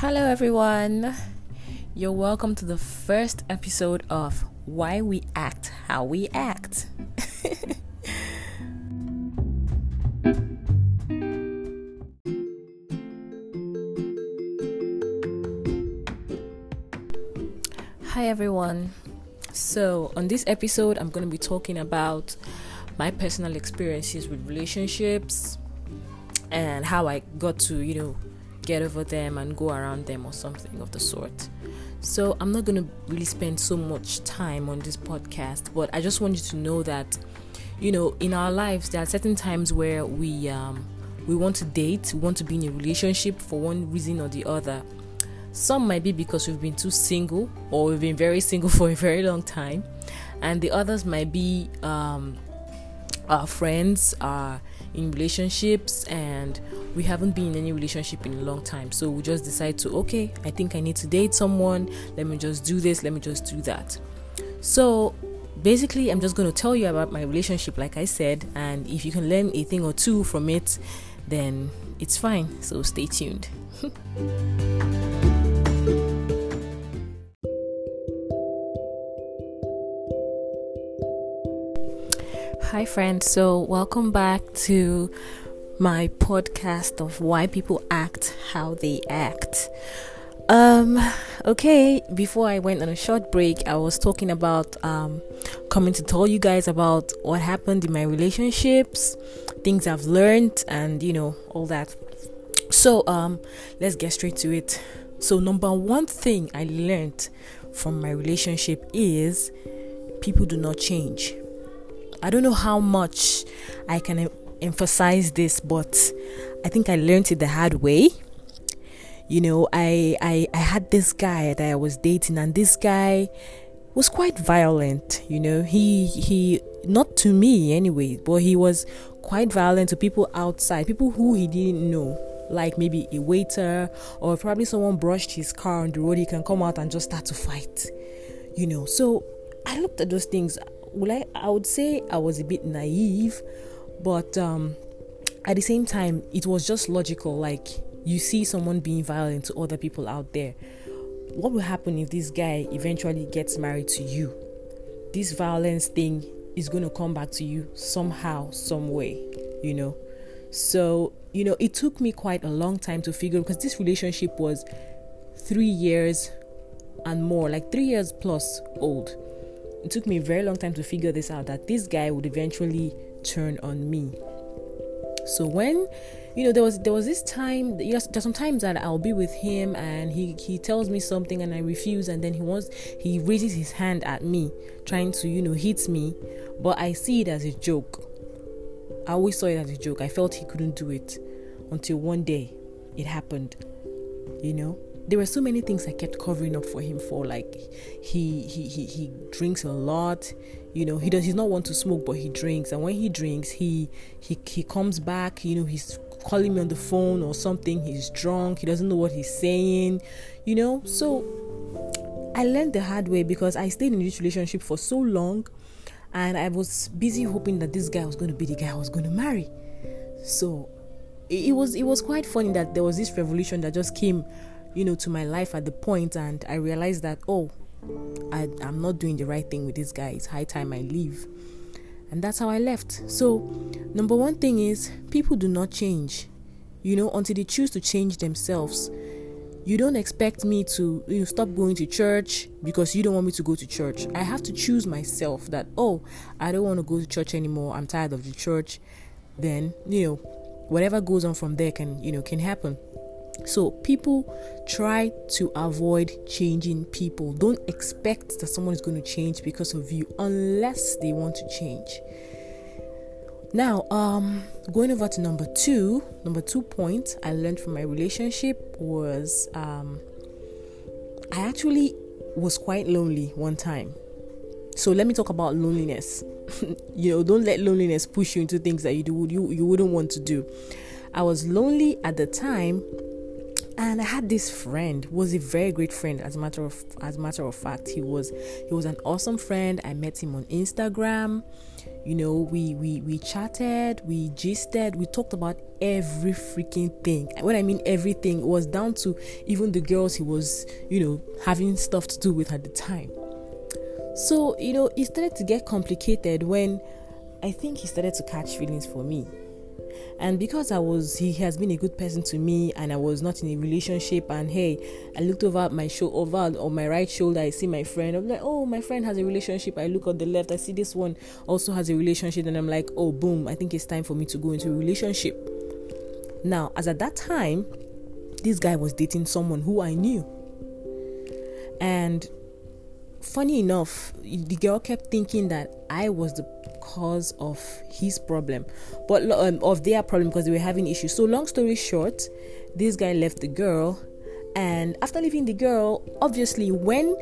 Hello, everyone. You're welcome to the first episode of Why We Act How We Act. Hi, everyone. So, on this episode, I'm going to be talking about my personal experiences with relationships and how I got to, you know, get over them and go around them or something of the sort. So, I'm not going to really spend so much time on this podcast, but I just want you to know that, you know, in our lives, there are certain times where we, um, we want to date, we want to be in a relationship for one reason or the other. Some might be because we've been too single or we've been very single for a very long time, and the others might be um, our friends are in relationships and we haven't been in any relationship in a long time. So we just decide to, okay, I think I need to date someone. Let me just do this, let me just do that. So basically, I'm just going to tell you about my relationship, like I said, and if you can learn a thing or two from it, then it's fine. So stay tuned. Hi, friends. So, welcome back to my podcast of why people act how they act. Um, okay, before I went on a short break, I was talking about um, coming to tell you guys about what happened in my relationships, things I've learned, and you know, all that. So, um, let's get straight to it. So, number one thing I learned from my relationship is people do not change I don't know how much I can emphasize this, but I think I learned it the hard way. You know, I, I I had this guy that I was dating, and this guy was quite violent. You know, he he not to me anyway, but he was quite violent to people outside, people who he didn't know like maybe a waiter or probably someone brushed his car on the road, he can come out and just start to fight. You know, so I looked at those things well, I, I would say I was a bit naive, but um, at the same time, it was just logical. Like, you see someone being violent to other people out there. What will happen if this guy eventually gets married to you? This violence thing is going to come back to you somehow, some way, you know? So, you know, it took me quite a long time to figure because this relationship was three years and more, like three years plus old it took me a very long time to figure this out that this guy would eventually turn on me. So when you know there was there was this time you know, there's sometimes that I'll be with him and he he tells me something and I refuse and then he wants he raises his hand at me trying to you know hit me but I see it as a joke. I always saw it as a joke. I felt he couldn't do it until one day it happened. You know, there were so many things I kept covering up for him for. Like he he he, he drinks a lot. You know, he does he's not one to smoke, but he drinks. And when he drinks, he he he comes back, you know, he's calling me on the phone or something, he's drunk, he doesn't know what he's saying, you know. So I learned the hard way because I stayed in this relationship for so long and I was busy hoping that this guy was going to be the guy I was going to marry. So it was it was quite funny that there was this revolution that just came you know, to my life at the point, and I realized that, oh, I, I'm not doing the right thing with this guy. It's high time I leave. And that's how I left. So, number one thing is people do not change, you know, until they choose to change themselves. You don't expect me to you know, stop going to church because you don't want me to go to church. I have to choose myself that, oh, I don't want to go to church anymore. I'm tired of the church. Then, you know, whatever goes on from there can, you know, can happen. So people try to avoid changing people. Don't expect that someone is going to change because of you unless they want to change. Now, um, going over to number two, number two point I learned from my relationship was um, I actually was quite lonely one time. So let me talk about loneliness. you know, don't let loneliness push you into things that you do you you wouldn't want to do. I was lonely at the time and I had this friend was a very great friend. As a matter of as a matter of fact he was he was an awesome friend. I met him on Instagram. You know we we we chatted we gisted we talked about every freaking thing. When I mean everything was down to even the girls he was you know having stuff to do with at the time. So you know it started to get complicated when I think he started to catch feelings for me and because I was, he has been a good person to me, and I was not in a relationship. And hey, I looked over my shoulder, over on my right shoulder, I see my friend. I'm like, oh, my friend has a relationship. I look on the left, I see this one also has a relationship, and I'm like, oh, boom, I think it's time for me to go into a relationship. Now, as at that time, this guy was dating someone who I knew, and funny enough, the girl kept thinking that I was the cause of his problem, but um, of their problem because they were having issues. So, long story short, this guy left the girl, and after leaving the girl, obviously, when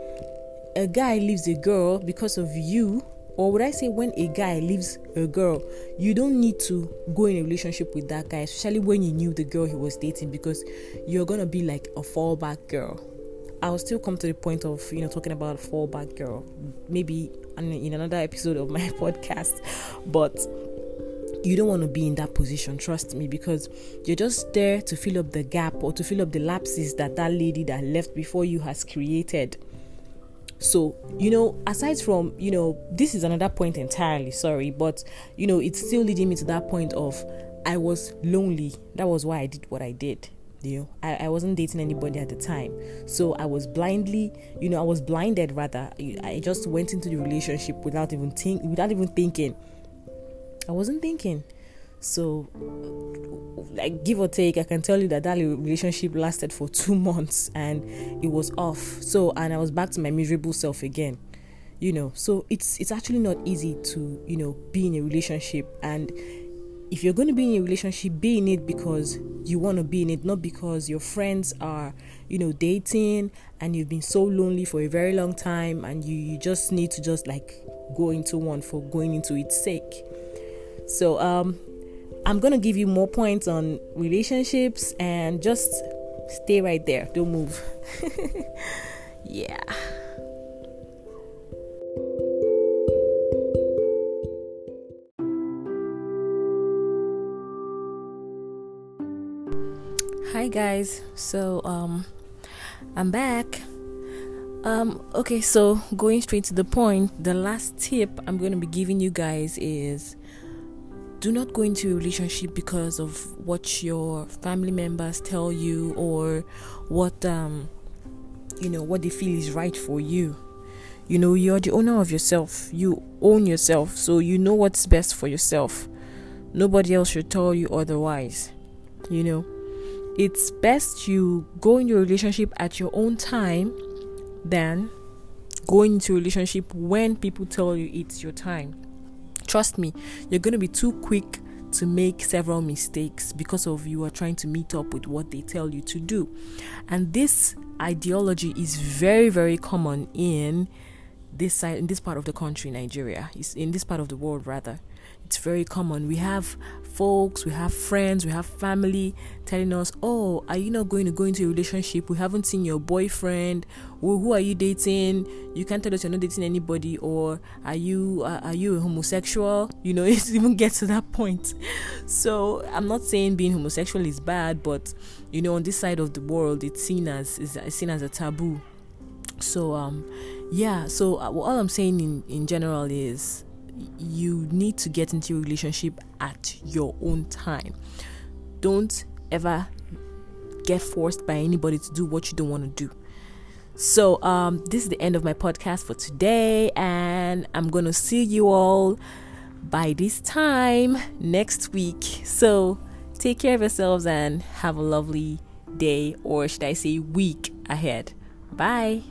a guy leaves a girl because of you, or would I say when a guy leaves a girl, you don't need to go in a relationship with that guy, especially when you knew the girl he was dating, because you're gonna be like a fallback girl. I'll still come to the point of you know talking about fallback girl, maybe in another episode of my podcast, but you don't want to be in that position trust me because you're just there to fill up the gap or to fill up the lapses that that lady that left before you has created. So you know aside from you know this is another point entirely sorry but you know it's still leading me to that point of i was lonely. That was why i did what i did you know I, I wasn't dating anybody at the time. So i was blindly you know i was blinded rather. I just went into the relationship without even think without even thinking. I wasn't thinking. So like give or take i can tell you that that relationship lasted for two months and it was off. So and i was back to my miserable self again you know. So it's it's actually not easy to you know be in a relationship and if you're going to be in a relationship, be in it because you want to be in it, not because your friends are, you know, dating and you've been so lonely for a very long time and you, you just need to just like go into one for going into its sake. So, um, I'm going to give you more points on relationships and just stay right there. Don't move. yeah. Guys. So um i'm back. Um okay so going straight to the point the last tip i'm going to be giving you guys is do not go into a relationship because of what your family members tell you or what um you know what they feel is right for you. You know you're the owner of yourself. You own yourself so you know what's best for yourself. Nobody else should tell you otherwise you know it's best you go into a relationship at your own time than going into a relationship when people tell you it's your time. Trust me, you're going to be too quick to make several mistakes because of you are trying to meet up with what they tell you to do. And this ideology is very very common in this side in this part of the country, Nigeria. It's in this part of the world rather it's very common. We have folks, we have friends, we have family telling us, "Oh, are you not going to go into a relationship? We haven't seen your boyfriend. Well, who are you dating? You can't tell us you're not dating anybody, or are you uh, are you a homosexual? You know, it even gets to that point. So I'm not saying being homosexual is bad, but you know, on this side of the world, it's seen as is seen as a taboo. So um, yeah. So uh, all I'm saying in in general is you need to get into a relationship at your own time. Don't ever get forced by anybody to do what you don't want to do. So, um, this is the end of my podcast for today, and I'm gonna see you all by this time next week. So, take care of yourselves and have a lovely day, or should I say, week ahead. Bye.